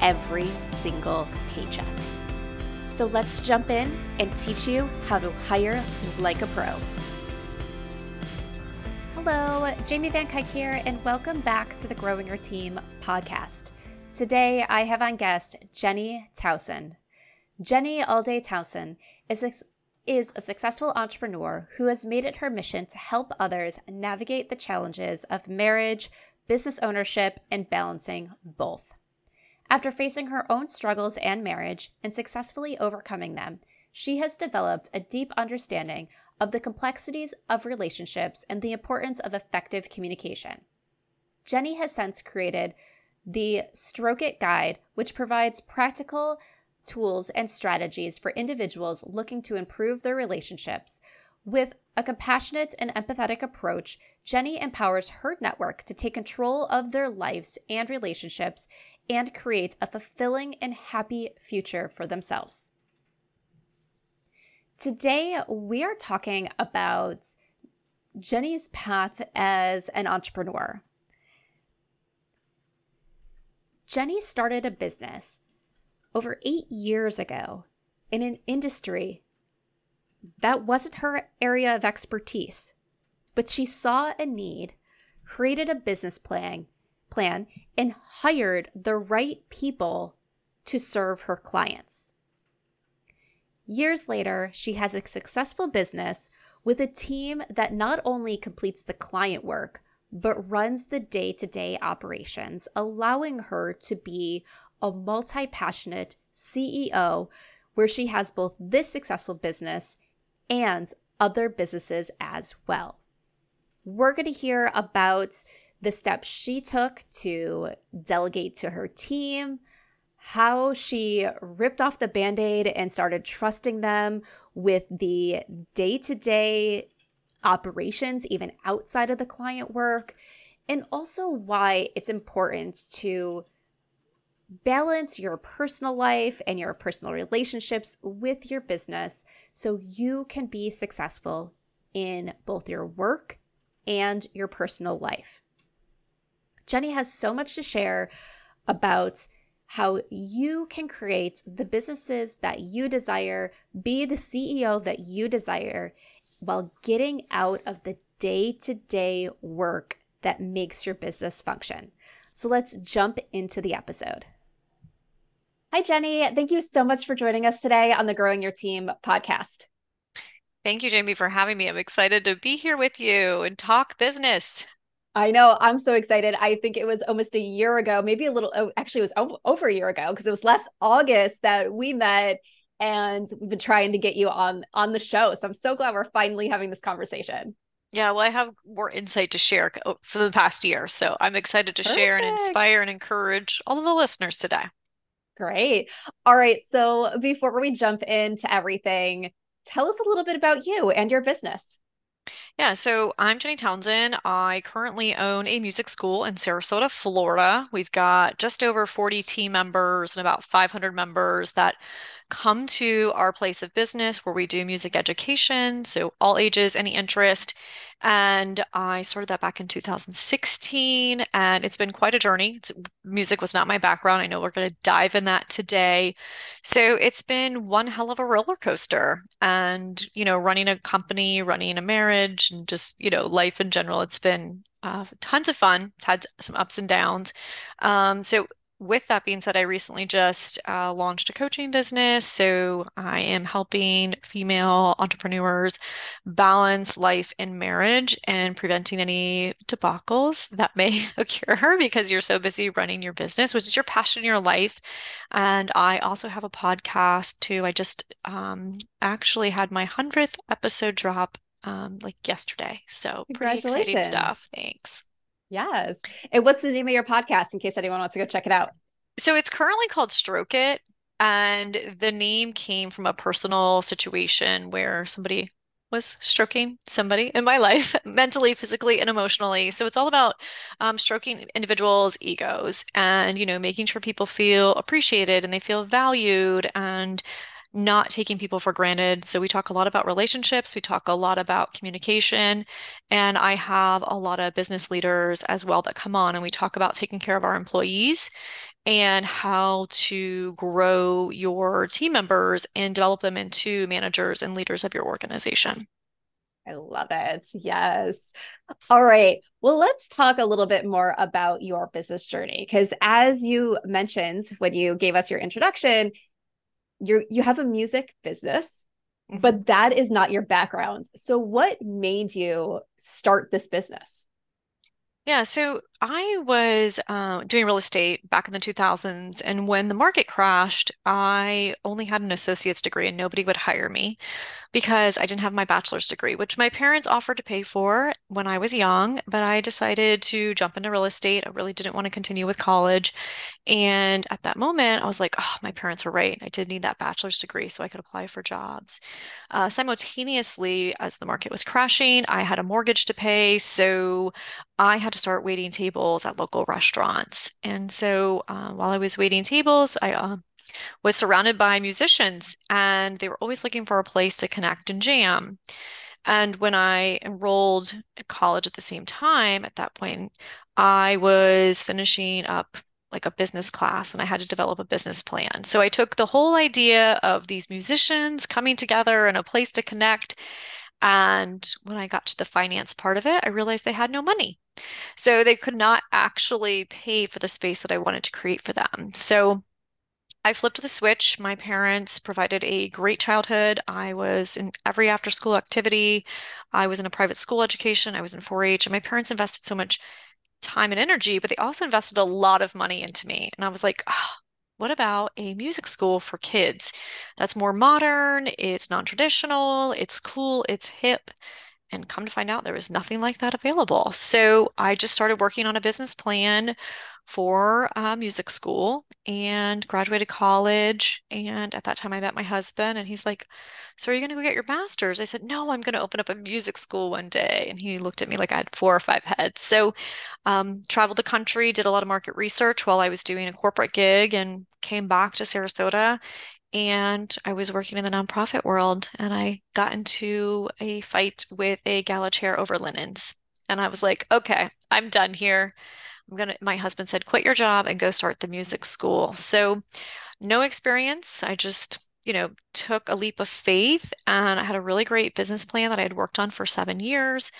every single paycheck. So let's jump in and teach you how to hire like a pro. Hello, Jamie Van Cuyk here, and welcome back to the Growing Your Team podcast. Today I have on guest Jenny Townsend. Jenny Alday Townsend is a, is a successful entrepreneur who has made it her mission to help others navigate the challenges of marriage, business ownership, and balancing both. After facing her own struggles and marriage and successfully overcoming them, she has developed a deep understanding of the complexities of relationships and the importance of effective communication. Jenny has since created the Stroke It Guide, which provides practical tools and strategies for individuals looking to improve their relationships. With a compassionate and empathetic approach, Jenny empowers her network to take control of their lives and relationships and create a fulfilling and happy future for themselves. Today, we are talking about Jenny's path as an entrepreneur. Jenny started a business over eight years ago in an industry that wasn't her area of expertise, but she saw a need, created a business plan, plan and hired the right people to serve her clients. Years later, she has a successful business with a team that not only completes the client work, but runs the day to day operations, allowing her to be a multi passionate CEO where she has both this successful business and other businesses as well. We're going to hear about the steps she took to delegate to her team, how she ripped off the band aid and started trusting them with the day to day operations, even outside of the client work, and also why it's important to balance your personal life and your personal relationships with your business so you can be successful in both your work and your personal life. Jenny has so much to share about how you can create the businesses that you desire, be the CEO that you desire, while getting out of the day to day work that makes your business function. So let's jump into the episode. Hi, Jenny. Thank you so much for joining us today on the Growing Your Team podcast. Thank you, Jamie, for having me. I'm excited to be here with you and talk business. I know. I'm so excited. I think it was almost a year ago, maybe a little, oh, actually, it was over a year ago because it was last August that we met and we've been trying to get you on on the show. So I'm so glad we're finally having this conversation. Yeah, well, I have more insight to share oh, for the past year. So I'm excited to Perfect. share and inspire and encourage all of the listeners today. Great. All right. So before we jump into everything, tell us a little bit about you and your business. Yeah, so I'm Jenny Townsend. I currently own a music school in Sarasota, Florida. We've got just over 40 team members and about 500 members that come to our place of business where we do music education, so all ages, any interest. And I started that back in 2016, and it's been quite a journey. It's, music was not my background. I know we're going to dive in that today. So it's been one hell of a roller coaster. And, you know, running a company, running a marriage, and just, you know, life in general, it's been uh, tons of fun. It's had some ups and downs. Um, so with that being said, I recently just uh, launched a coaching business. So I am helping female entrepreneurs balance life and marriage and preventing any debacles that may occur because you're so busy running your business, which is your passion in your life. And I also have a podcast too. I just um, actually had my 100th episode drop um, like yesterday. So pretty exciting stuff. Thanks. Yes. And what's the name of your podcast in case anyone wants to go check it out? So it's currently called Stroke It. And the name came from a personal situation where somebody was stroking somebody in my life, mentally, physically, and emotionally. So it's all about um, stroking individuals' egos and, you know, making sure people feel appreciated and they feel valued and not taking people for granted. So we talk a lot about relationships, we talk a lot about communication, and I have a lot of business leaders as well that come on and we talk about taking care of our employees and how to grow your team members and develop them into managers and leaders of your organization. I love it. Yes. All right. Well, let's talk a little bit more about your business journey because as you mentioned when you gave us your introduction, you you have a music business, mm-hmm. but that is not your background. So what made you start this business? Yeah, so I was uh, doing real estate back in the 2000s, and when the market crashed, I only had an associate's degree and nobody would hire me because I didn't have my bachelor's degree, which my parents offered to pay for when I was young, but I decided to jump into real estate. I really didn't want to continue with college. And at that moment, I was like, oh, my parents were right. I did need that bachelor's degree so I could apply for jobs. Uh, simultaneously, as the market was crashing, I had a mortgage to pay. So I had to start waiting tables at local restaurants. And so uh, while I was waiting tables, I uh, was surrounded by musicians and they were always looking for a place to connect and jam. And when I enrolled at college at the same time, at that point, I was finishing up like a business class and I had to develop a business plan. So I took the whole idea of these musicians coming together and a place to connect. And when I got to the finance part of it, I realized they had no money. So they could not actually pay for the space that I wanted to create for them. So I flipped the switch. My parents provided a great childhood. I was in every after school activity. I was in a private school education. I was in 4 H. And my parents invested so much time and energy, but they also invested a lot of money into me. And I was like, oh, what about a music school for kids that's more modern, it's non traditional, it's cool, it's hip. And come to find out, there was nothing like that available. So I just started working on a business plan for uh, music school and graduated college. And at that time, I met my husband, and he's like, So are you going to go get your master's? I said, No, I'm going to open up a music school one day. And he looked at me like I had four or five heads. So, um, traveled the country, did a lot of market research while I was doing a corporate gig, and came back to Sarasota. And I was working in the nonprofit world, and I got into a fight with a gala chair over linens. And I was like, okay, I'm done here. I'm gonna, my husband said, quit your job and go start the music school. So, no experience. I just, you know, took a leap of faith and I had a really great business plan that I had worked on for seven years.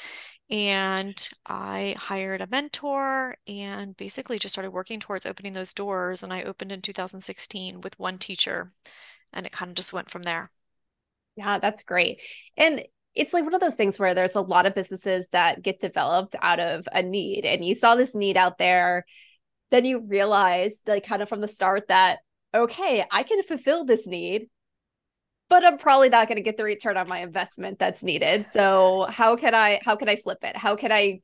And I hired a mentor and basically just started working towards opening those doors. And I opened in 2016 with one teacher, and it kind of just went from there. Yeah, that's great. And it's like one of those things where there's a lot of businesses that get developed out of a need and you saw this need out there. Then you realize like kind of from the start that okay i can fulfill this need but i'm probably not going to get the return on my investment that's needed. So how can i how can i flip it? How can i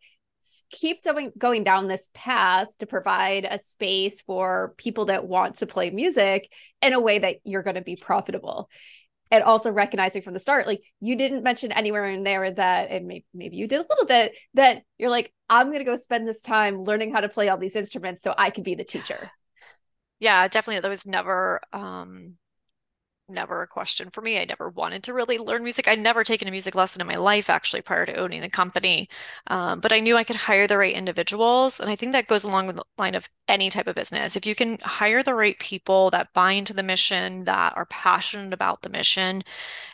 keep doing going down this path to provide a space for people that want to play music in a way that you're going to be profitable and also recognizing from the start like you didn't mention anywhere in there that and maybe, maybe you did a little bit that you're like i'm going to go spend this time learning how to play all these instruments so i can be the teacher. Yeah definitely. That was never um never a question for me. I never wanted to really learn music. I'd never taken a music lesson in my life actually prior to owning the company. Um, but I knew I could hire the right individuals. And I think that goes along with the line of any type of business. If you can hire the right people that buy into the mission, that are passionate about the mission,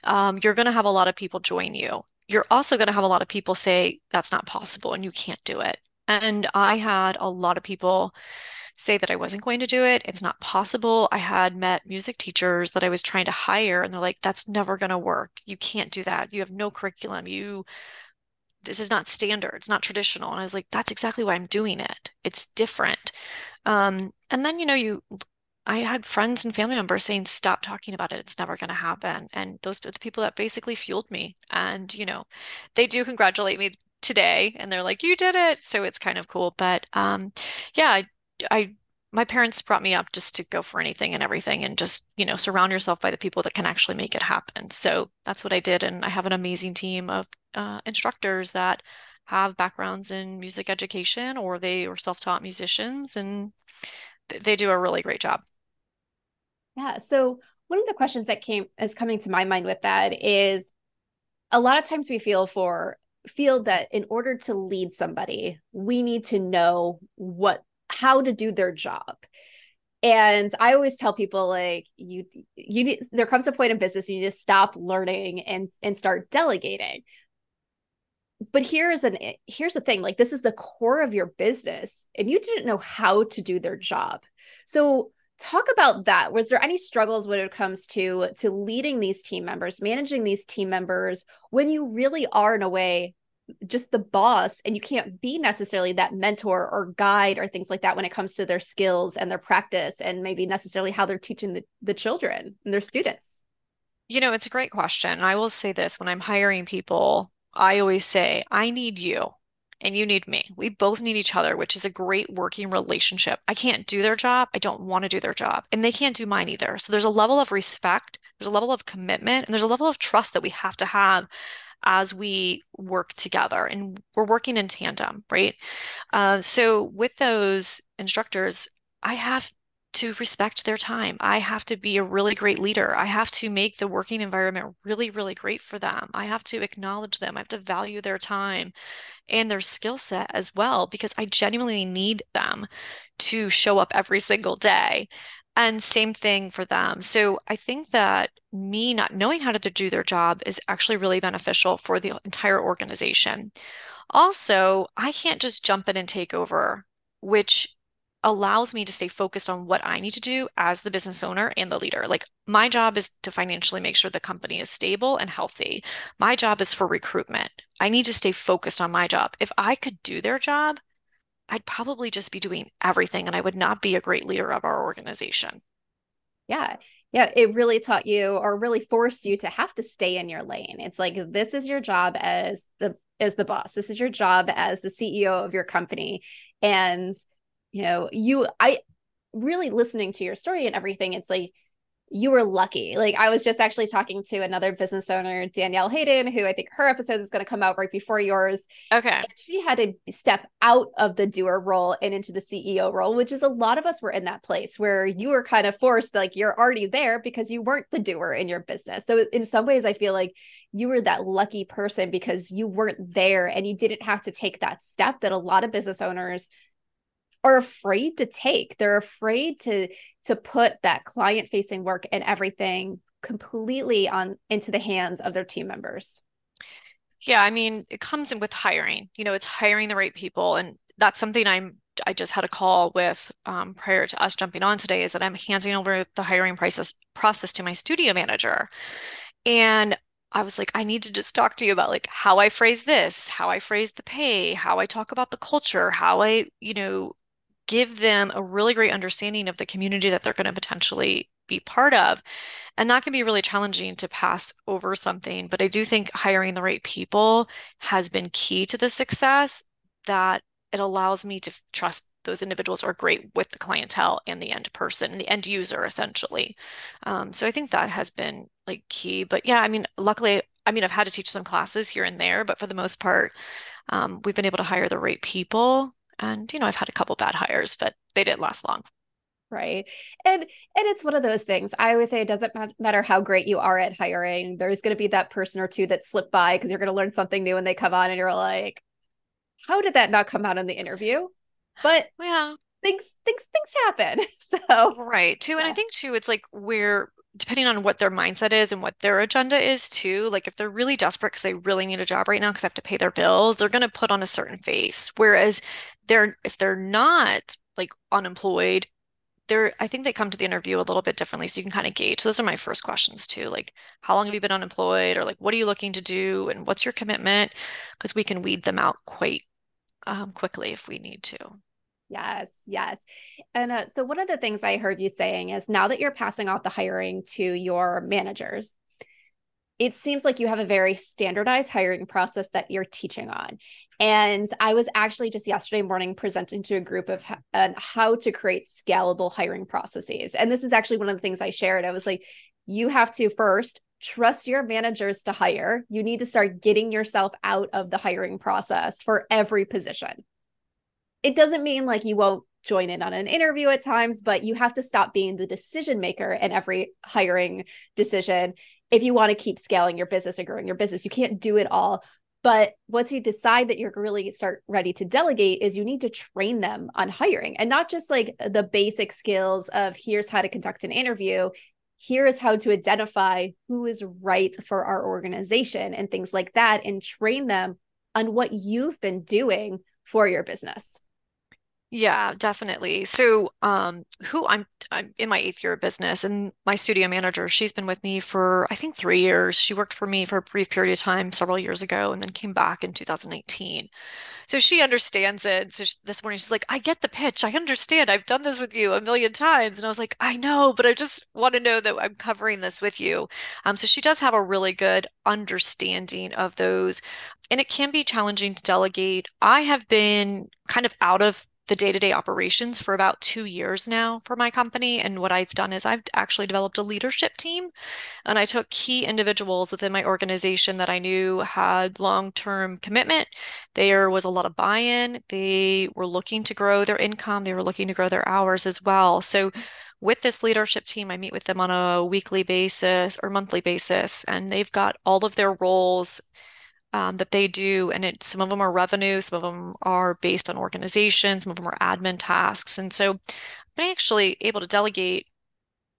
um, you're going to have a lot of people join you. You're also going to have a lot of people say, that's not possible and you can't do it. And I had a lot of people say that I wasn't going to do it. It's not possible. I had met music teachers that I was trying to hire, and they're like, that's never going to work. You can't do that. You have no curriculum. You, this is not standard. It's not traditional. And I was like, that's exactly why I'm doing it. It's different. Um, and then, you know, you, I had friends and family members saying, stop talking about it. It's never going to happen. And those are the people that basically fueled me. And, you know, they do congratulate me today and they're like, you did it. So it's kind of cool. But um, yeah, I my parents brought me up just to go for anything and everything and just, you know, surround yourself by the people that can actually make it happen. So that's what I did. And I have an amazing team of uh, instructors that have backgrounds in music education or they are self-taught musicians and th- they do a really great job. Yeah. So one of the questions that came is coming to my mind with that is a lot of times we feel for feel that in order to lead somebody, we need to know what how to do their job. And i always tell people like you you need there comes a point in business you need to stop learning and and start delegating. But here's an here's the thing like this is the core of your business and you didn't know how to do their job. So talk about that. Was there any struggles when it comes to to leading these team members managing these team members when you really are in a way just the boss and you can't be necessarily that mentor or guide or things like that when it comes to their skills and their practice and maybe necessarily how they're teaching the, the children and their students. You know it's a great question. I will say this when i'm hiring people i always say i need you and you need me. We both need each other which is a great working relationship. I can't do their job. I don't want to do their job and they can't do mine either. So there's a level of respect there's a level of commitment and there's a level of trust that we have to have as we work together and we're working in tandem, right? Uh, so with those instructors, I have to respect their time. I have to be a really great leader. I have to make the working environment really, really great for them. I have to acknowledge them. I have to value their time and their skill set as well, because I genuinely need them to show up every single day. And same thing for them. So I think that me not knowing how to do their job is actually really beneficial for the entire organization. Also, I can't just jump in and take over, which allows me to stay focused on what I need to do as the business owner and the leader. Like my job is to financially make sure the company is stable and healthy. My job is for recruitment. I need to stay focused on my job. If I could do their job, I'd probably just be doing everything and I would not be a great leader of our organization. Yeah. Yeah. It really taught you or really forced you to have to stay in your lane. It's like this is your job as the as the boss. This is your job as the CEO of your company. And you know, you I really listening to your story and everything, it's like you were lucky. Like I was just actually talking to another business owner, Danielle Hayden, who I think her episode is going to come out right before yours. Okay. And she had to step out of the doer role and into the CEO role, which is a lot of us were in that place where you were kind of forced, like you're already there because you weren't the doer in your business. So in some ways, I feel like you were that lucky person because you weren't there and you didn't have to take that step that a lot of business owners are afraid to take. They're afraid to to put that client facing work and everything completely on into the hands of their team members. Yeah i mean it comes in with hiring. You know it's hiring the right people. And that's something i'm i just had a call with um, prior to us jumping on today is that i'm handing over the hiring process process to my studio manager. And I was like, I need to just talk to you about like how I phrase this, how I phrase the pay, how I talk about the culture, how I, you know, give them a really great understanding of the community that they're going to potentially be part of. And that can be really challenging to pass over something. But I do think hiring the right people has been key to the success that it allows me to trust those individuals are great with the clientele and the end person the end user essentially. Um, so I think that has been like key. But yeah, I mean, luckily, I mean, I've had to teach some classes here and there, but for the most part, um, we've been able to hire the right people. And you know, I've had a couple bad hires, but they didn't last long. Right. And and it's one of those things. I always say it doesn't matter how great you are at hiring there's going to be that person or two that slip by because you're going to learn something new when they come on and you're like how did that not come out in the interview? But yeah. things things things happen. So right too and i think too it's like where depending on what their mindset is and what their agenda is too like if they're really desperate because they really need a job right now because they have to pay their bills they're going to put on a certain face whereas they're if they're not like unemployed they're I think they come to the interview a little bit differently, so you can kind of gauge. So those are my first questions too, like how long have you been unemployed, or like what are you looking to do, and what's your commitment? Because we can weed them out quite um, quickly if we need to. Yes, yes. And uh, so one of the things I heard you saying is now that you're passing off the hiring to your managers, it seems like you have a very standardized hiring process that you're teaching on. And I was actually just yesterday morning presenting to a group of uh, how to create scalable hiring processes. And this is actually one of the things I shared. I was like, you have to first trust your managers to hire. You need to start getting yourself out of the hiring process for every position. It doesn't mean like you won't join in on an interview at times, but you have to stop being the decision maker in every hiring decision if you want to keep scaling your business and growing your business. You can't do it all. But once you decide that you're really start ready to delegate, is you need to train them on hiring and not just like the basic skills of here's how to conduct an interview. Here is how to identify who is right for our organization and things like that, and train them on what you've been doing for your business. Yeah, definitely. So, um, who I'm I'm in my eighth year of business, and my studio manager, she's been with me for I think three years. She worked for me for a brief period of time several years ago, and then came back in 2019. So she understands it. So she, this morning she's like, "I get the pitch. I understand. I've done this with you a million times." And I was like, "I know, but I just want to know that I'm covering this with you." Um, so she does have a really good understanding of those, and it can be challenging to delegate. I have been kind of out of the day-to-day operations for about two years now for my company. And what I've done is I've actually developed a leadership team. And I took key individuals within my organization that I knew had long-term commitment. There was a lot of buy-in. They were looking to grow their income. They were looking to grow their hours as well. So with this leadership team, I meet with them on a weekly basis or monthly basis, and they've got all of their roles um, that they do, and it some of them are revenue, some of them are based on organization, some of them are admin tasks, and so I've been actually able to delegate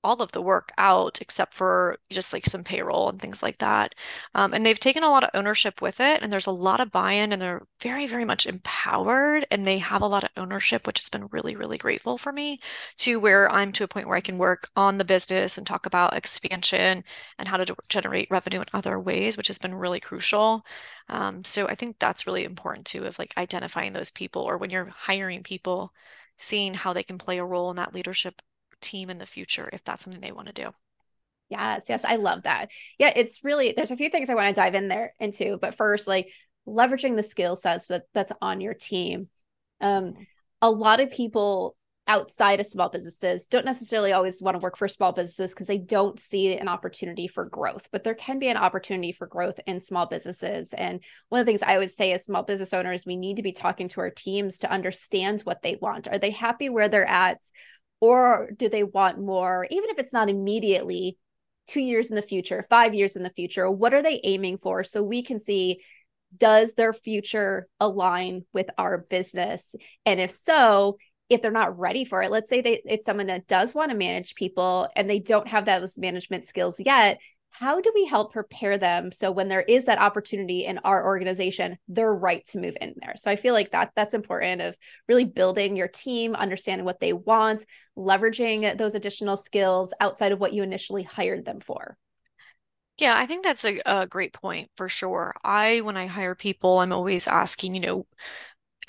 all of the work out except for just like some payroll and things like that. Um, and they've taken a lot of ownership with it, and there's a lot of buy-in, and they're very, very much empowered, and they have a lot of ownership, which has been really, really grateful for me to where I'm to a point where I can work on the business and talk about expansion and how to generate revenue in other ways, which has been really crucial. Um, so I think that's really important too, of like identifying those people, or when you're hiring people, seeing how they can play a role in that leadership team in the future if that's something they want to do. Yes, yes, I love that. Yeah, it's really there's a few things I want to dive in there into, but first like leveraging the skill sets that that's on your team. Um a lot of people outside of small businesses don't necessarily always want to work for small businesses because they don't see an opportunity for growth but there can be an opportunity for growth in small businesses and one of the things i always say as small business owners we need to be talking to our teams to understand what they want are they happy where they're at or do they want more even if it's not immediately two years in the future five years in the future? What are they aiming for? So we can see does their future align with our business? And if so if they're not ready for it let's say they it's someone that does want to manage people and they don't have those management skills yet how do we help prepare them so when there is that opportunity in our organization they're right to move in there so i feel like that that's important of really building your team understanding what they want leveraging those additional skills outside of what you initially hired them for yeah, I think that's a, a great point for sure. I, when I hire people, I'm always asking, you know,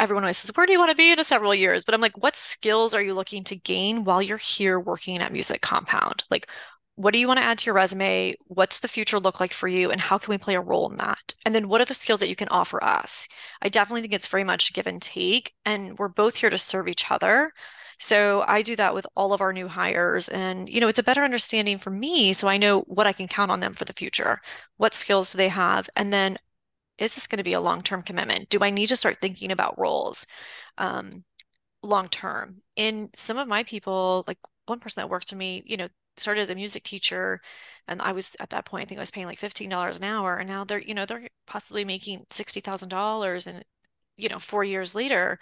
everyone always says, Where do you want to be in a several years? But I'm like, What skills are you looking to gain while you're here working at Music Compound? Like, what do you want to add to your resume? What's the future look like for you? And how can we play a role in that? And then what are the skills that you can offer us? I definitely think it's very much give and take. And we're both here to serve each other. So I do that with all of our new hires. And, you know, it's a better understanding for me. So I know what I can count on them for the future. What skills do they have? And then is this going to be a long-term commitment? Do I need to start thinking about roles um, long term? In some of my people, like one person that worked for me, you know, started as a music teacher and I was at that point I think I was paying like $15 an hour and now they're you know they're possibly making $60,000 and you know 4 years later.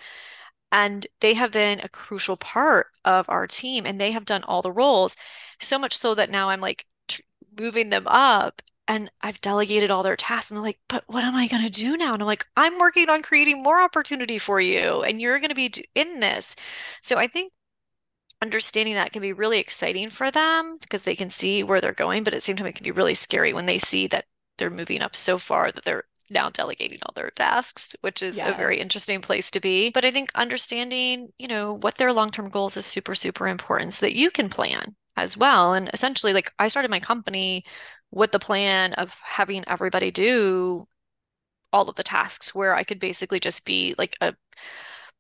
And they have been a crucial part of our team and they have done all the roles so much so that now I'm like moving them up and I've delegated all their tasks and they're like but what am I going to do now? And I'm like I'm working on creating more opportunity for you and you're going to be in this. So I think understanding that can be really exciting for them because they can see where they're going, but at the same time, it can be really scary when they see that they're moving up so far that they're now delegating all their tasks, which is yeah. a very interesting place to be. But I think understanding, you know, what their long-term goals is super, super important so that you can plan as well. And essentially, like I started my company with the plan of having everybody do all of the tasks where I could basically just be like a,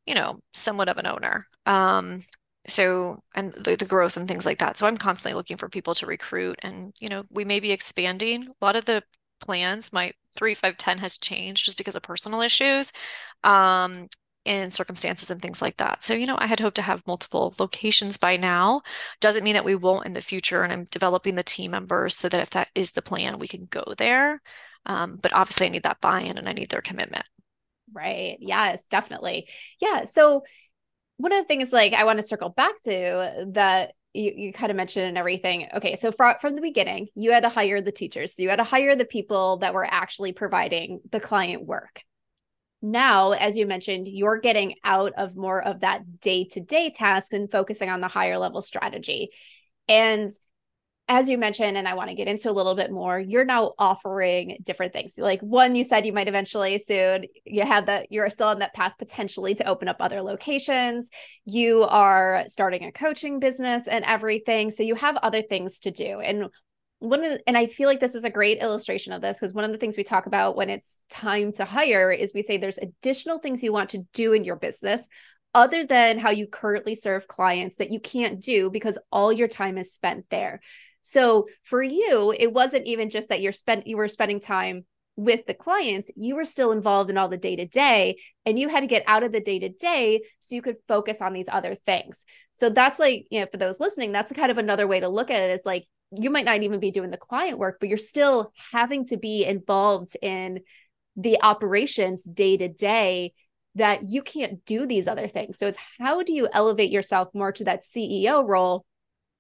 you know, somewhat of an owner. Um, so and the, the growth and things like that. So i'm constantly looking for people to recruit and you know we may be expanding. A lot of the plans my 3 5 10 has changed just because of personal issues um and circumstances and things like that. So you know i had hoped to have multiple locations by now. Doesn't mean that we won't in the future and i'm developing the team members so that if that is the plan we can go there. Um, but obviously i need that buy-in and i need their commitment. Right. Yes definitely. Yeah so one of the things like I want to circle back to that you, you kind of mentioned and everything. Okay, so from from the beginning, you had to hire the teachers. So you had to hire the people that were actually providing the client work. Now, as you mentioned, you're getting out of more of that day to day task and focusing on the higher level strategy. And as you mentioned, and I want to get into a little bit more, you're now offering different things. Like one, you said you might eventually soon, you have that, you're still on that path potentially to open up other locations. You are starting a coaching business and everything. So you have other things to do. And one of the, and I feel like this is a great illustration of this because one of the things we talk about when it's time to hire is we say there's additional things you want to do in your business other than how you currently serve clients that you can't do because all your time is spent there. So for you, it wasn't even just that you're spent you were spending time with the clients, you were still involved in all the day to day, and you had to get out of the day to day so you could focus on these other things. So that's like, you know, for those listening, that's kind of another way to look at it is like you might not even be doing the client work, but you're still having to be involved in the operations day to day that you can't do these other things. So it's how do you elevate yourself more to that CEO role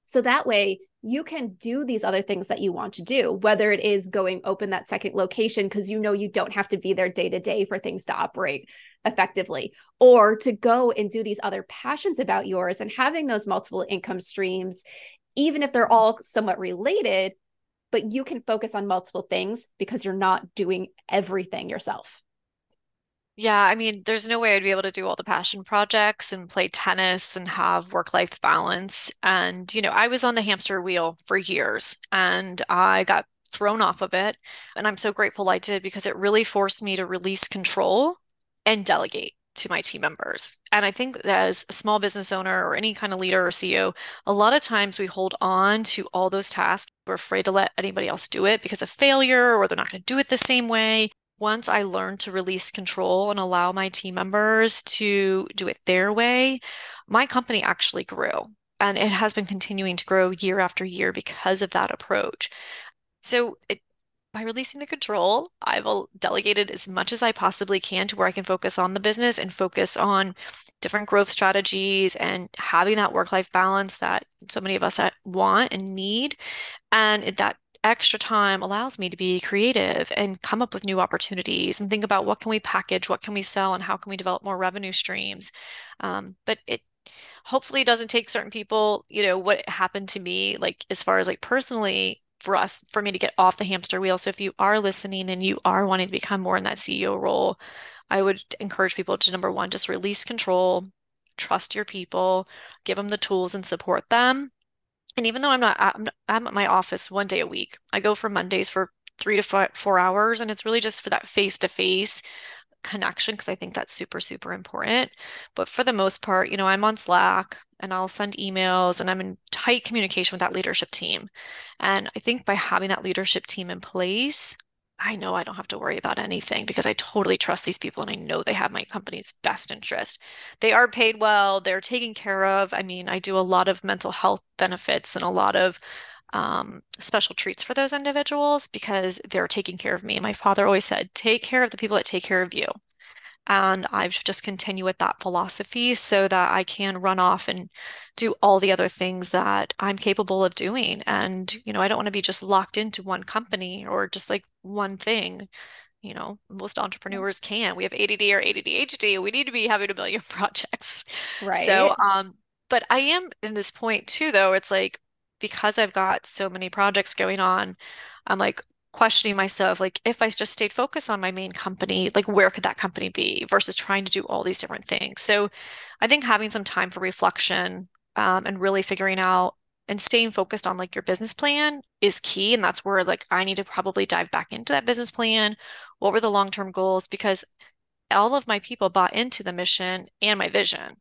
so that way you can do these other things that you want to do, whether it is going open that second location because you know you don't have to be there day to day for things to operate effectively, or to go and do these other passions about yours and having those multiple income streams, even if they're all somewhat related, but you can focus on multiple things because you're not doing everything yourself. Yeah, I mean, there's no way I'd be able to do all the passion projects and play tennis and have work-life balance. And, you know, I was on the hamster wheel for years and I got thrown off of it. And I'm so grateful I did because it really forced me to release control and delegate to my team members. And I think as a small business owner or any kind of leader or CEO, a lot of times we hold on to all those tasks. We're afraid to let anybody else do it because of failure or they're not going to do it the same way once I learned to release control and allow my team members to do it their way, my company actually grew. And it has been continuing to grow year after year because of that approach. So, it, by releasing the control, I've delegated as much as I possibly can to where I can focus on the business and focus on different growth strategies and having that work life balance that so many of us want and need. And that extra time allows me to be creative and come up with new opportunities and think about what can we package, what can we sell, and how can we develop more revenue streams. Um, but it hopefully doesn't take certain people, you know, what happened to me, like as far as like personally for us, for me to get off the hamster wheel. So if you are listening and you are wanting to become more in that CEO role, I would encourage people to number one, just release control, trust your people, give them the tools and support them And even though I'm not, I'm, at my office one day a week, I go for Mondays for three to four hours. And it's really just for that face to face connection because I think that's super, super important. But for the most part, you know, I'm on Slack and I'll send emails and I'm in tight communication with that leadership team. And I think by having that leadership team in place, I know I don't have to worry about anything because I totally trust these people and I know they have my company's best interest. They are paid well, they're taken care of. I mean, I do a lot of mental health benefits and a lot of um, special treats for those individuals because they're taking care of me. My father always said, take care of the people that take care of you. And I've just continue with that philosophy so that I can run off and do all the other things that I'm capable of doing. And, you know, I don't want to be just locked into one company or just like one thing. You know, most entrepreneurs can. We have ADD or ADHD. We need to be having a million projects. Right. So, um, but I am in this point too, though. It's like because I've got so many projects going on, I'm like, questioning myself like if I just stayed focused on my main company, like where could that company be versus trying to do all these different things. So I think having some time for reflection um, and really figuring out and staying focused on like your business plan is key. And that's where like I need to probably dive back into that business plan. What were the long-term goals? Because all of my people bought into the mission and my vision.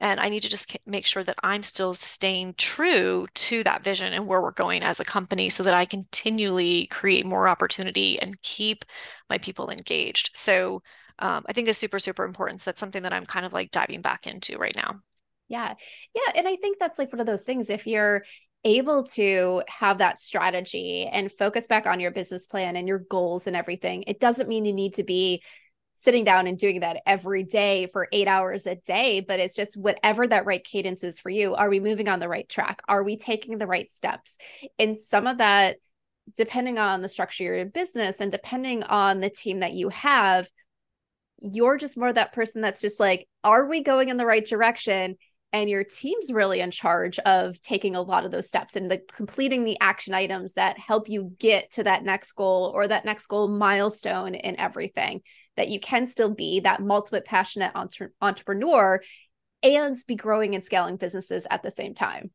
And I need to just make sure that I'm still staying true to that vision and where we're going as a company so that I continually create more opportunity and keep my people engaged. So um, I think it's super, super important. So that's something that I'm kind of like diving back into right now. Yeah. Yeah. And I think that's like one of those things. If you're able to have that strategy and focus back on your business plan and your goals and everything, it doesn't mean you need to be sitting down and doing that every day for eight hours a day, but it's just whatever that right cadence is for you. Are we moving on the right track? Are we taking the right steps? And some of that, depending on the structure of your business and depending on the team that you have, you're just more that person that's just like, are we going in the right direction? And your team's really in charge of taking a lot of those steps and the, completing the action items that help you get to that next goal or that next goal milestone in everything that you can still be that multiple passionate entre- entrepreneur and be growing and scaling businesses at the same time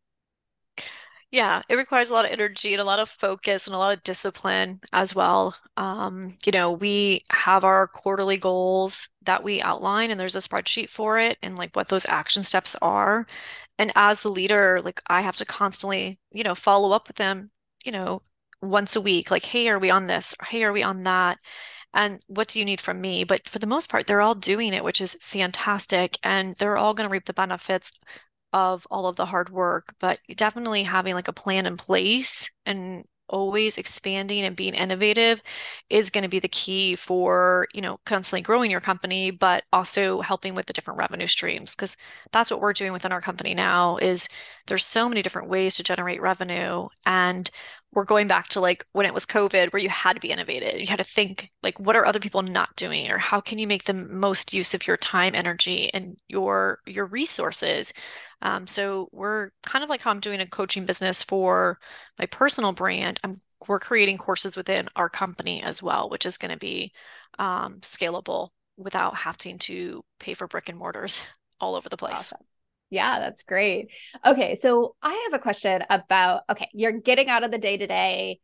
yeah, it requires a lot of energy and a lot of focus and a lot of discipline as well. Um, you know, we have our quarterly goals that we outline, and there's a spreadsheet for it and like what those action steps are. And as the leader, like I have to constantly, you know, follow up with them, you know, once a week, like, hey, are we on this? Hey, are we on that? And what do you need from me? But for the most part, they're all doing it, which is fantastic. And they're all going to reap the benefits of all of the hard work, but definitely having like a plan in place and always expanding and being innovative is going to be the key for, you know, constantly growing your company, but also helping with the different revenue streams. Because that's what we're doing within our company now is there's so many different ways to generate revenue. And we're going back to like when it was COVID, where you had to be innovative. You had to think like, what are other people not doing, or how can you make the most use of your time, energy, and your your resources? Um, so we're kind of like how I'm doing a coaching business for my personal brand. I'm we're creating courses within our company as well, which is going to be um, scalable without having to pay for brick and mortars all over the place. Awesome. Yeah, that's great. Okay, so I have a question about okay, you're getting out of the day to day.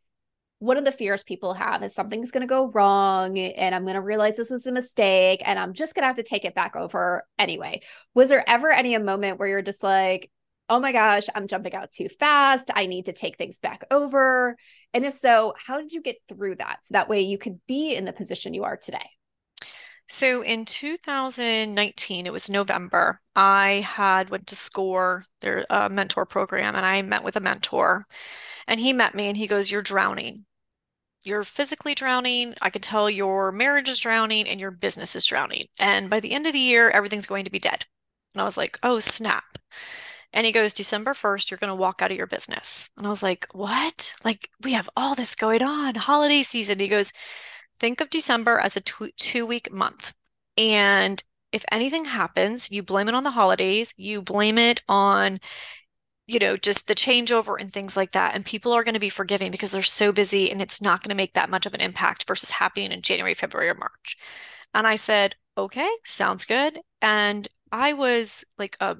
One of the fears people have is something's going to go wrong and I'm going to realize this was a mistake and I'm just going to have to take it back over anyway. Was there ever any a moment where you're just like, oh my gosh, I'm jumping out too fast. I need to take things back over. And if so, how did you get through that? So that way you could be in the position you are today. So in 2019, it was November, I had went to SCORE, their uh, mentor program, and I met with a mentor. And he met me and he goes, You're drowning. You're physically drowning. I could tell your marriage is drowning and your business is drowning. And by the end of the year, everything's going to be dead. And I was like, Oh, snap. And he goes, December 1st, you're going to walk out of your business. And I was like, What? Like, we have all this going on, holiday season. He goes, think of December as a two week month. And if anything happens, you blame it on the holidays, you blame it on, you know, just the changeover and things like that. And people are going to be forgiving because they're so busy and it's not going to make that much of an impact versus happening in January, February, or March. And I said, okay, sounds good. And I was like a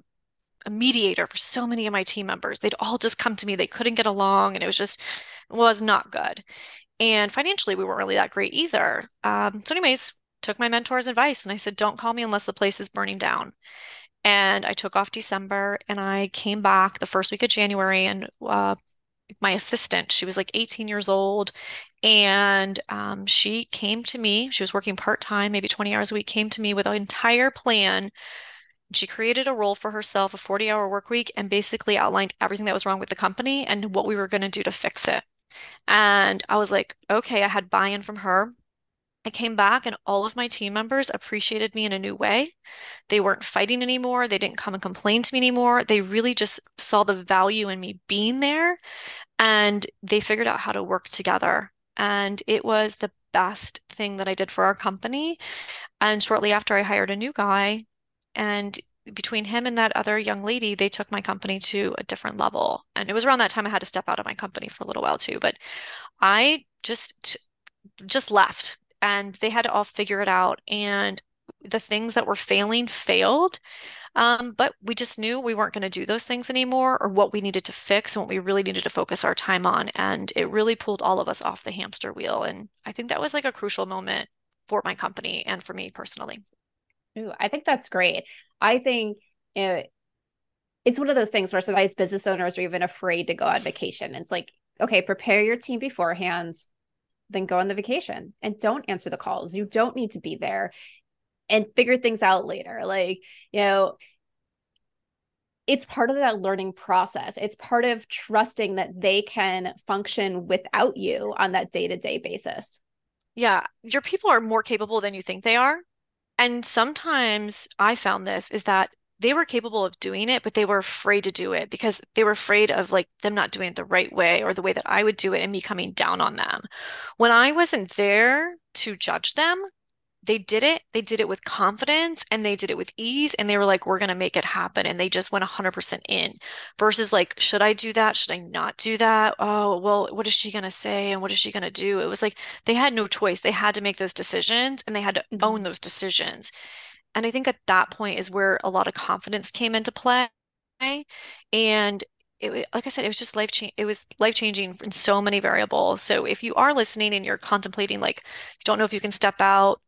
a mediator for so many of my team members. They'd all just come to me. They couldn't get along, and it was just was not good. And financially, we weren't really that great either. Um, so, anyways, took my mentor's advice and I said, "Don't call me unless the place is burning down." And I took off December, and I came back the first week of January, and uh, my assistant, she was like 18 years old, and um, she came to me. She was working part time, maybe 20 hours a week. Came to me with an entire plan she created a role for herself, a 40 hour work week, and basically outlined everything that was wrong with the company and what we were going to do to fix it. And I was like, okay, I had buy in from her. I came back and all of my team members appreciated me in a new way. They weren't fighting anymore. They didn't come and complain to me anymore. They really just saw the value in me being there and they figured out how to work together. And it was the best thing that I did for our company. And shortly after, I hired a new guy and between him and that other young lady, they took my company to a different level. And it was around that time I had to step out of my company for a little while too. But I just just left and they had to all figure it out. And the things that were failing failed. Um, but we just knew we weren't going to do those things anymore or what we needed to fix and what we really needed to focus our time on. And it really pulled all of us off the hamster wheel. And I think that was like a crucial moment for my company and for me personally. Ooh, I think that's great. I think it, it's one of those things where sometimes business owners are even afraid to go on vacation. It's like, okay, prepare your team beforehand, then go on the vacation and don't answer the calls. You don't need to be there and figure things out later. Like, you know, it's part of that learning process. It's part of trusting that they can function without you on that day to day basis. Yeah, your people are more capable than you think they are. And sometimes I found this is that they were capable of doing it, but they were afraid to do it because they were afraid of like them not doing it the right way or the way that I would do it and me coming down on them. When I wasn't there to judge them, they did it. They did it with confidence and they did it with ease. And they were like, we're going to make it happen. And they just went 100% in versus like, should I do that? Should I not do that? Oh, well, what is she going to say? And what is she going to do? It was like they had no choice. They had to make those decisions and they had to mm-hmm. own those decisions. And I think at that point is where a lot of confidence came into play. And it, like I said, it was just life change. It was life changing in so many variables. So if you are listening and you're contemplating, like, you don't know if you can step out,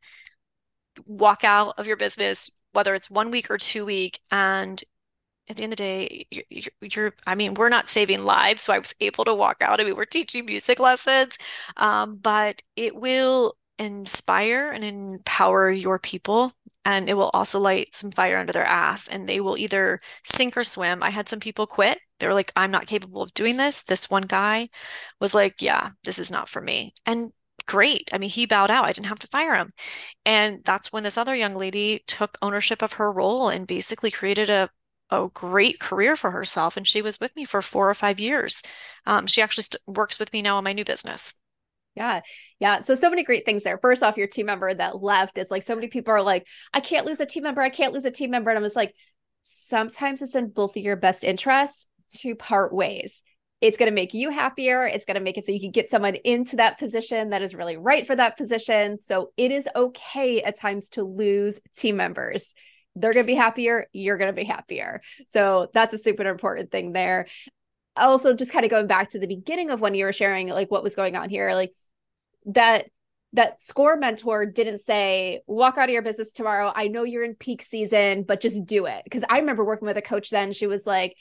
walk out of your business, whether it's one week or two week, and at the end of the day, you're, you're, I mean, we're not saving lives, so I was able to walk out. I mean, we're teaching music lessons, um, but it will inspire and empower your people. And it will also light some fire under their ass, and they will either sink or swim. I had some people quit. They were like, I'm not capable of doing this. This one guy was like, Yeah, this is not for me. And great. I mean, he bowed out. I didn't have to fire him. And that's when this other young lady took ownership of her role and basically created a a great career for herself. And she was with me for four or five years. Um, she actually st- works with me now in my new business. Yeah. Yeah. So, so many great things there. First off, your team member that left, it's like so many people are like, I can't lose a team member. I can't lose a team member. And I was like, sometimes it's in both of your best interests to part ways it's going to make you happier. It's going to make it so you can get someone into that position that is really right for that position. So it is okay at times to lose team members. They're going to be happier. You're going to be happier. So that's a super important thing there. Also, just kind of going back to the beginning of when you were sharing, like what was going on here, like that that score mentor didn't say walk out of your business tomorrow i know you're in peak season but just do it because i remember working with a coach then she was like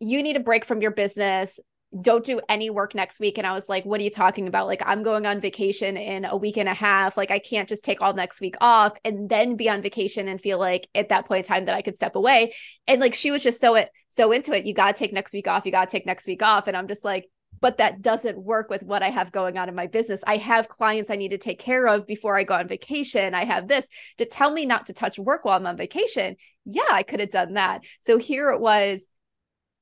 you need a break from your business don't do any work next week. And I was like, what are you talking about? Like, I'm going on vacation in a week and a half. Like, I can't just take all next week off and then be on vacation and feel like at that point in time that I could step away. And like, she was just so it so into it. You got to take next week off. You got to take next week off. And I'm just like, but that doesn't work with what I have going on in my business. I have clients I need to take care of before I go on vacation. I have this to tell me not to touch work while I'm on vacation. Yeah, I could have done that. So here it was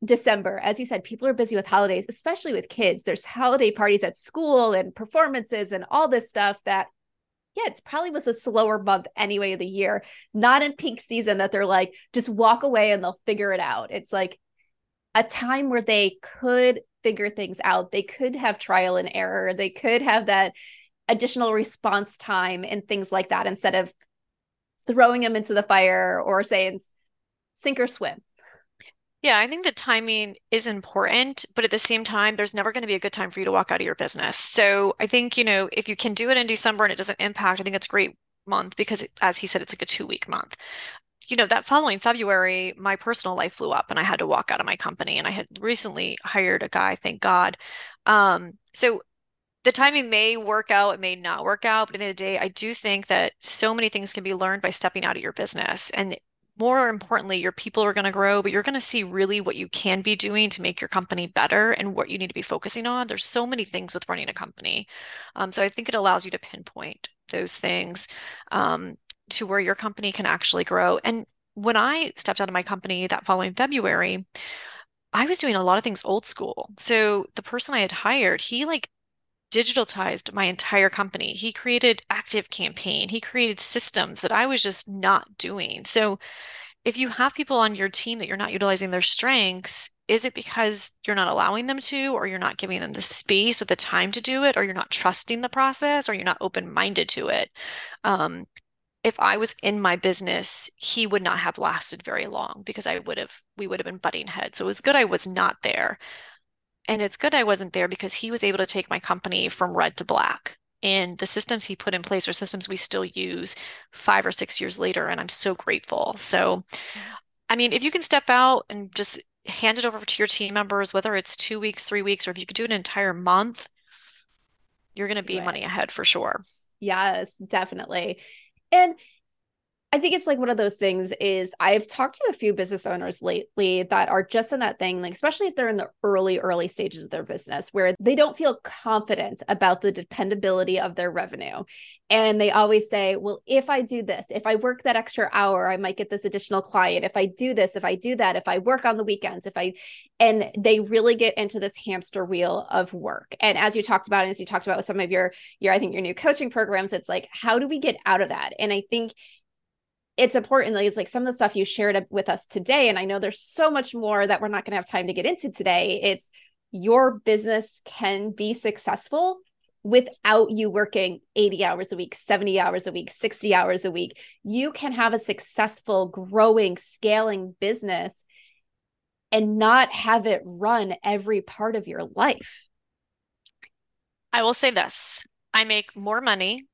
December, as you said, people are busy with holidays, especially with kids. There's holiday parties at school and performances and all this stuff that, yeah, it's probably was a slower month anyway of the year, not in peak season that they're like, just walk away and they'll figure it out. It's like a time where they could figure things out. They could have trial and error. They could have that additional response time and things like that instead of throwing them into the fire or saying, sink or swim Yeah, I think the timing is important, but at the same time, there's never going to be a good time for you to walk out of your business. So I think, you know, if you can do it in December and it doesn't impact, I think it's a great month because, it, as he said, it's like a two week month. You know, that following February, my personal life blew up and I had to walk out of my company. And I had recently hired a guy, thank God. Um, so the timing may work out, it may not work out, but at the end of the day, I do think that so many things can be learned by stepping out of your business. And more importantly, your people are going to grow, but you're going to see really what you can be doing to make your company better and what you need to be focusing on. There's so many things with running a company. Um, so I think it allows you to pinpoint those things um, to where your company can actually grow. And when I stepped out of my company that following February, I was doing a lot of things old school. So the person I had hired, he like digitalized my entire company. He created active campaign. He created systems that I was just not doing. So if you have people on your team that you're not utilizing their strengths, is it because you're not allowing them to, or you're not giving them the space or the time to do it, or you're not trusting the process, or you're not open-minded to it? Um, if I was in my business, he would not have lasted very long because I would have, we would have been butting heads. So it was good I was not there. And it's good I wasn't there because he was able to take my company from red to black. And the systems he put in place are systems we still use five or six years later. And I'm so grateful. So, I mean, if you can step out and just hand it over to your team members, whether it's two weeks, three weeks, or if you could do an entire month, you're going to be money ahead for sure. Yes, definitely. And I think it's like one of those things is I've talked to a few business owners lately that are just in that thing, like especially if they're in the early, early stages of their business where they don't feel confident about the dependability of their revenue. And they always say, well, if I do this, if I work that extra hour, I might get this additional client. If I do this, if I do that, if I work on the weekends, if I, and they really get into this hamster wheel of work. And as you talked about, and as you talked about with some of your, your, I think your new coaching programs, it's like, how do we get out of that? And I think it's important like it's like some of the stuff you shared with us today and i know there's so much more that we're not going to have time to get into today. It's your business can be successful without you working 80 hours a week 70 hours a week 60 hours a week. You can have a successful growing scaling business and not have it run every part of your life. I will say this. I make more money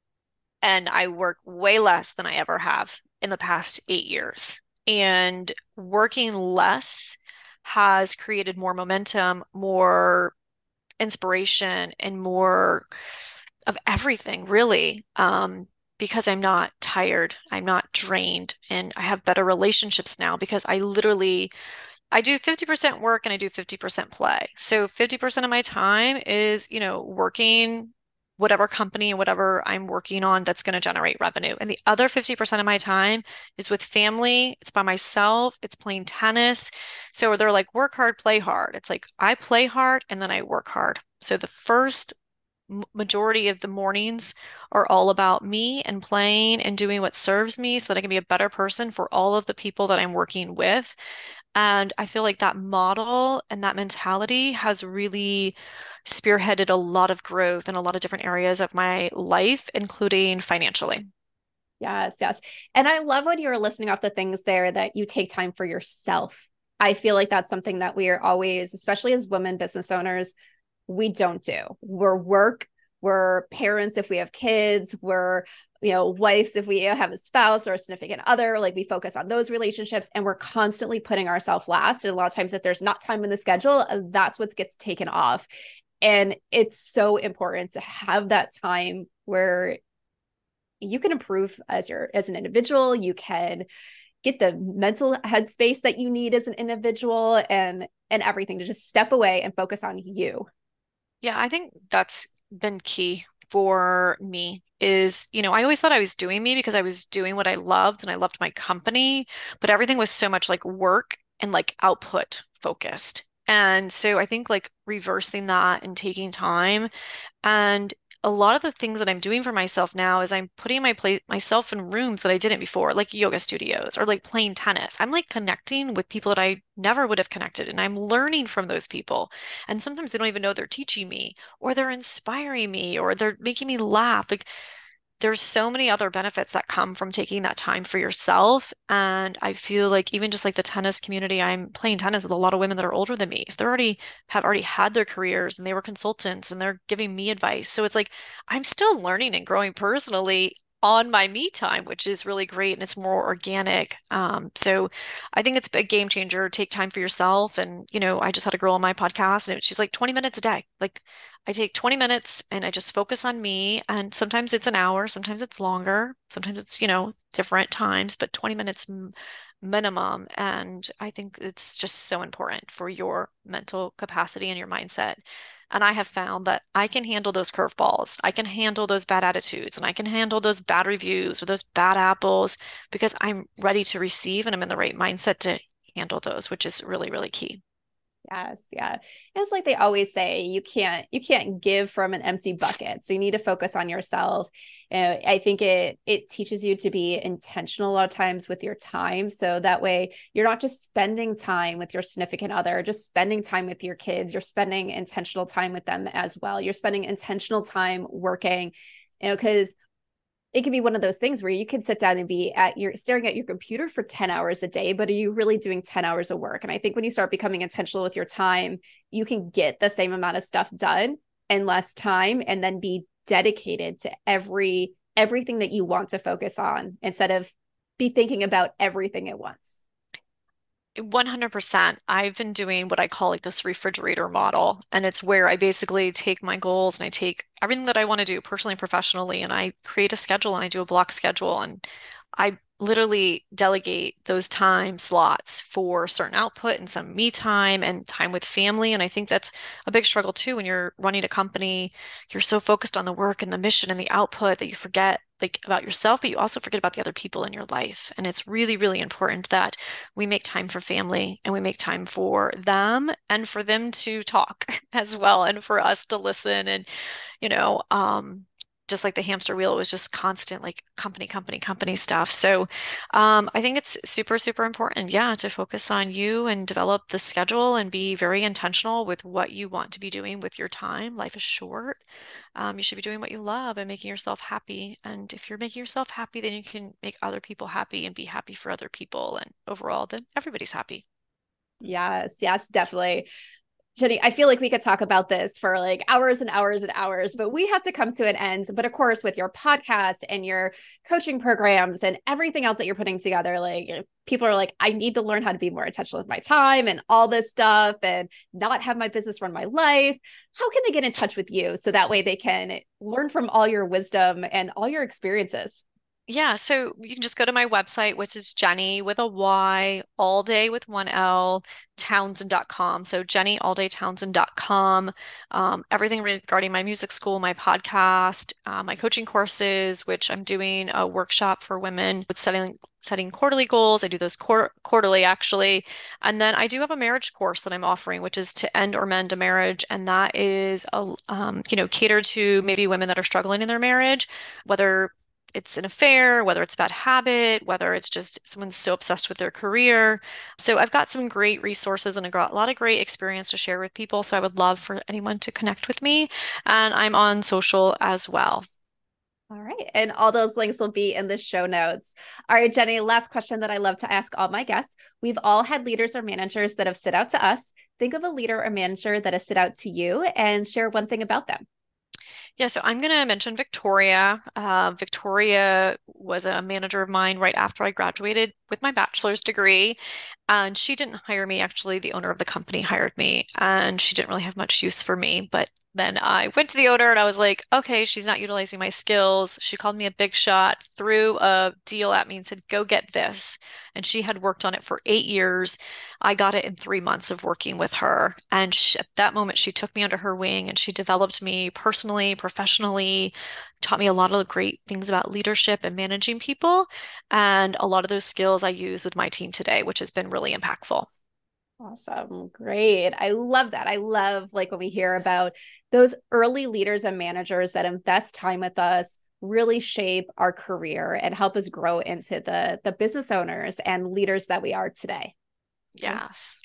and I work way less than I ever have in the past eight years. And working less has created more momentum, more inspiration, and more of everything, really. Um, because I'm not tired, I'm not drained, and I have better relationships now because I literally I do 50% work and I do 50% play. So 50% of my time is, you know, working whatever company whatever I'm working on that's going to generate revenue. And the other 50% of my time is with family, it's by myself, it's playing tennis. So they're like, work hard, play hard. It's like I play hard and then I work hard. So the first majority of the mornings are all about me and playing and doing what serves me so that I can be a better person for all of the people that I'm working with. And I feel like that model and that mentality has really spearheaded a lot of growth in a lot of different areas of my life, including financially. Yes, yes. And I love when you're listening off the things there that you take time for yourself. I feel like that's something that we are always, especially as women business owners, we don't do. We're work, we're parents if we have kids, we're you know wives if we have a spouse or a significant other like we focus on those relationships and we're constantly putting ourselves last and a lot of times if there's not time in the schedule uh, that's what gets taken off. And it's so important to have that time where you can improve as your as an individual you can get the mental headspace that you need as an individual and and everything to just step away and focus on you. Yeah i think that's been key for me is you know i always thought i was doing me because i was doing what i loved and i loved my company but everything was so much like work and like output focused. And so I think like reversing that and taking time and a lot of the things that I'm doing for myself now is I'm putting my place myself in rooms that I didn't before, like yoga studios or like playing tennis. I'm like connecting with people that I never would have connected and I'm learning from those people. And sometimes they don't even know they're teaching me or they're inspiring me or they're making me laugh. Like there's so many other benefits that come from taking that time for yourself. And I feel like even just like the tennis community, I'm playing tennis with a lot of women that are older than me. So they're already have already had their careers and they were consultants and they're giving me advice. So it's like I'm still learning and growing personally on my me time, which is really great and it's more organic. Um, so I think it's a game changer. Take time for yourself. And, you know, I just had a girl on my podcast and she's like 20 minutes a day. Like I take 20 minutes and I just focus on me. And sometimes it's an hour, sometimes it's longer, sometimes it's, you know, different times, but 20 minutes minimum. And I think it's just so important for your mental capacity and your mindset. And I have found that I can handle those curveballs. I can handle those bad attitudes and I can handle those bad reviews or those bad apples because I'm ready to receive and I'm in the right mindset to handle those, which is really, really key. Yes, yeah. It's like they always say, you can't you can't give from an empty bucket. So you need to focus on yourself. Uh, I think it it teaches you to be intentional a lot of times with your time. So that way you're not just spending time with your significant other, just spending time with your kids. You're spending intentional time with them as well. You're spending intentional time working, you know, because it can be one of those things where you can sit down and be at your staring at your computer for 10 hours a day but are you really doing 10 hours of work? And i think when you start becoming intentional with your time you can get the same amount of stuff done in less time and then be dedicated to every everything that you want to focus on instead of be thinking about everything at once 100%. I've been doing what I call like this refrigerator model. And it's where I basically take my goals and I take everything that I want to do personally and professionally, and I create a schedule and I do a block schedule. And I literally delegate those time slots for certain output and some me time and time with family. And I think that's a big struggle too when you're running a company. You're so focused on the work and the mission and the output that you forget like about yourself, but you also forget about the other people in your life. And it's really, really important that we make time for family and we make time for them and for them to talk as well and for us to listen and, you know, um, just like the hamster wheel, it was just constant like company, company, company stuff. So um, I think it's super, super important, yeah, to focus on you and develop the schedule and be very intentional with what you want to be doing with your time. Life is short. Um, you should be doing what you love and making yourself happy. And if you're making yourself happy, then you can make other people happy and be happy for other people. And overall, then everybody's happy. Yes, yes, definitely. Jenny, I feel like we could talk about this for like hours and hours and hours, but we have to come to an end. But of course, with your podcast and your coaching programs and everything else that you're putting together, like people are like, I need to learn how to be more intentional with my time and all this stuff and not have my business run my life. How can they get in touch with you so that way they can learn from all your wisdom and all your experiences? Yeah, so you can just go to my website, which is Jenny with a Y, all day with one L, townsend.com. So jennyaldaytownsend.com. Um, everything regarding my music school, my podcast, uh, my coaching courses, which I'm doing a workshop for women with setting setting quarterly goals. I do those quar- quarterly actually. And then I do have a marriage course that I'm offering, which is to end or mend a marriage. And that is, a, um, you know, catered to maybe women that are struggling in their marriage, whether it's an affair, whether it's a bad habit, whether it's just someone's so obsessed with their career. So I've got some great resources and a lot of great experience to share with people. So I would love for anyone to connect with me. And I'm on social as well. All right. And all those links will be in the show notes. All right, Jenny, last question that I love to ask all my guests. We've all had leaders or managers that have stood out to us. Think of a leader or manager that has stood out to you and share one thing about them. Yeah, so I'm going to mention Victoria. Uh, Victoria was a manager of mine right after I graduated with my bachelor's degree. And she didn't hire me. Actually, the owner of the company hired me, and she didn't really have much use for me. But then I went to the owner and I was like, okay, she's not utilizing my skills. She called me a big shot, threw a deal at me and said, go get this. And she had worked on it for eight years. I got it in three months of working with her. And she, at that moment, she took me under her wing and she developed me personally, professionally, taught me a lot of great things about leadership and managing people. And a lot of those skills I use with my team today, which has been really impactful. Awesome. Great. I love that. I love like when we hear about those early leaders and managers that invest time with us, really shape our career and help us grow into the the business owners and leaders that we are today. Yes.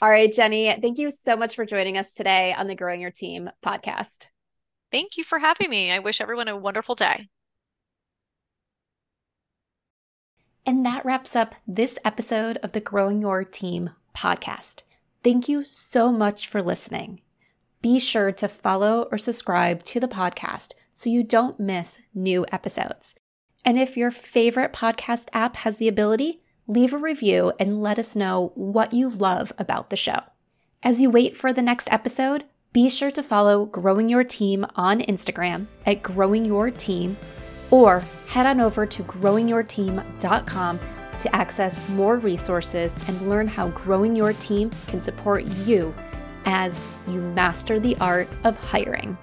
All right, Jenny, thank you so much for joining us today on the Growing Your Team podcast. Thank you for having me. I wish everyone a wonderful day. And that wraps up this episode of the Growing Your Team podcast. Thank you so much for listening. Be sure to follow or subscribe to the podcast so you don't miss new episodes. And if your favorite podcast app has the ability, leave a review and let us know what you love about the show. As you wait for the next episode, be sure to follow Growing Your Team on Instagram at Growing Your Team or head on over to growingyourteam.com to access more resources and learn how growing your team can support you as you master the art of hiring.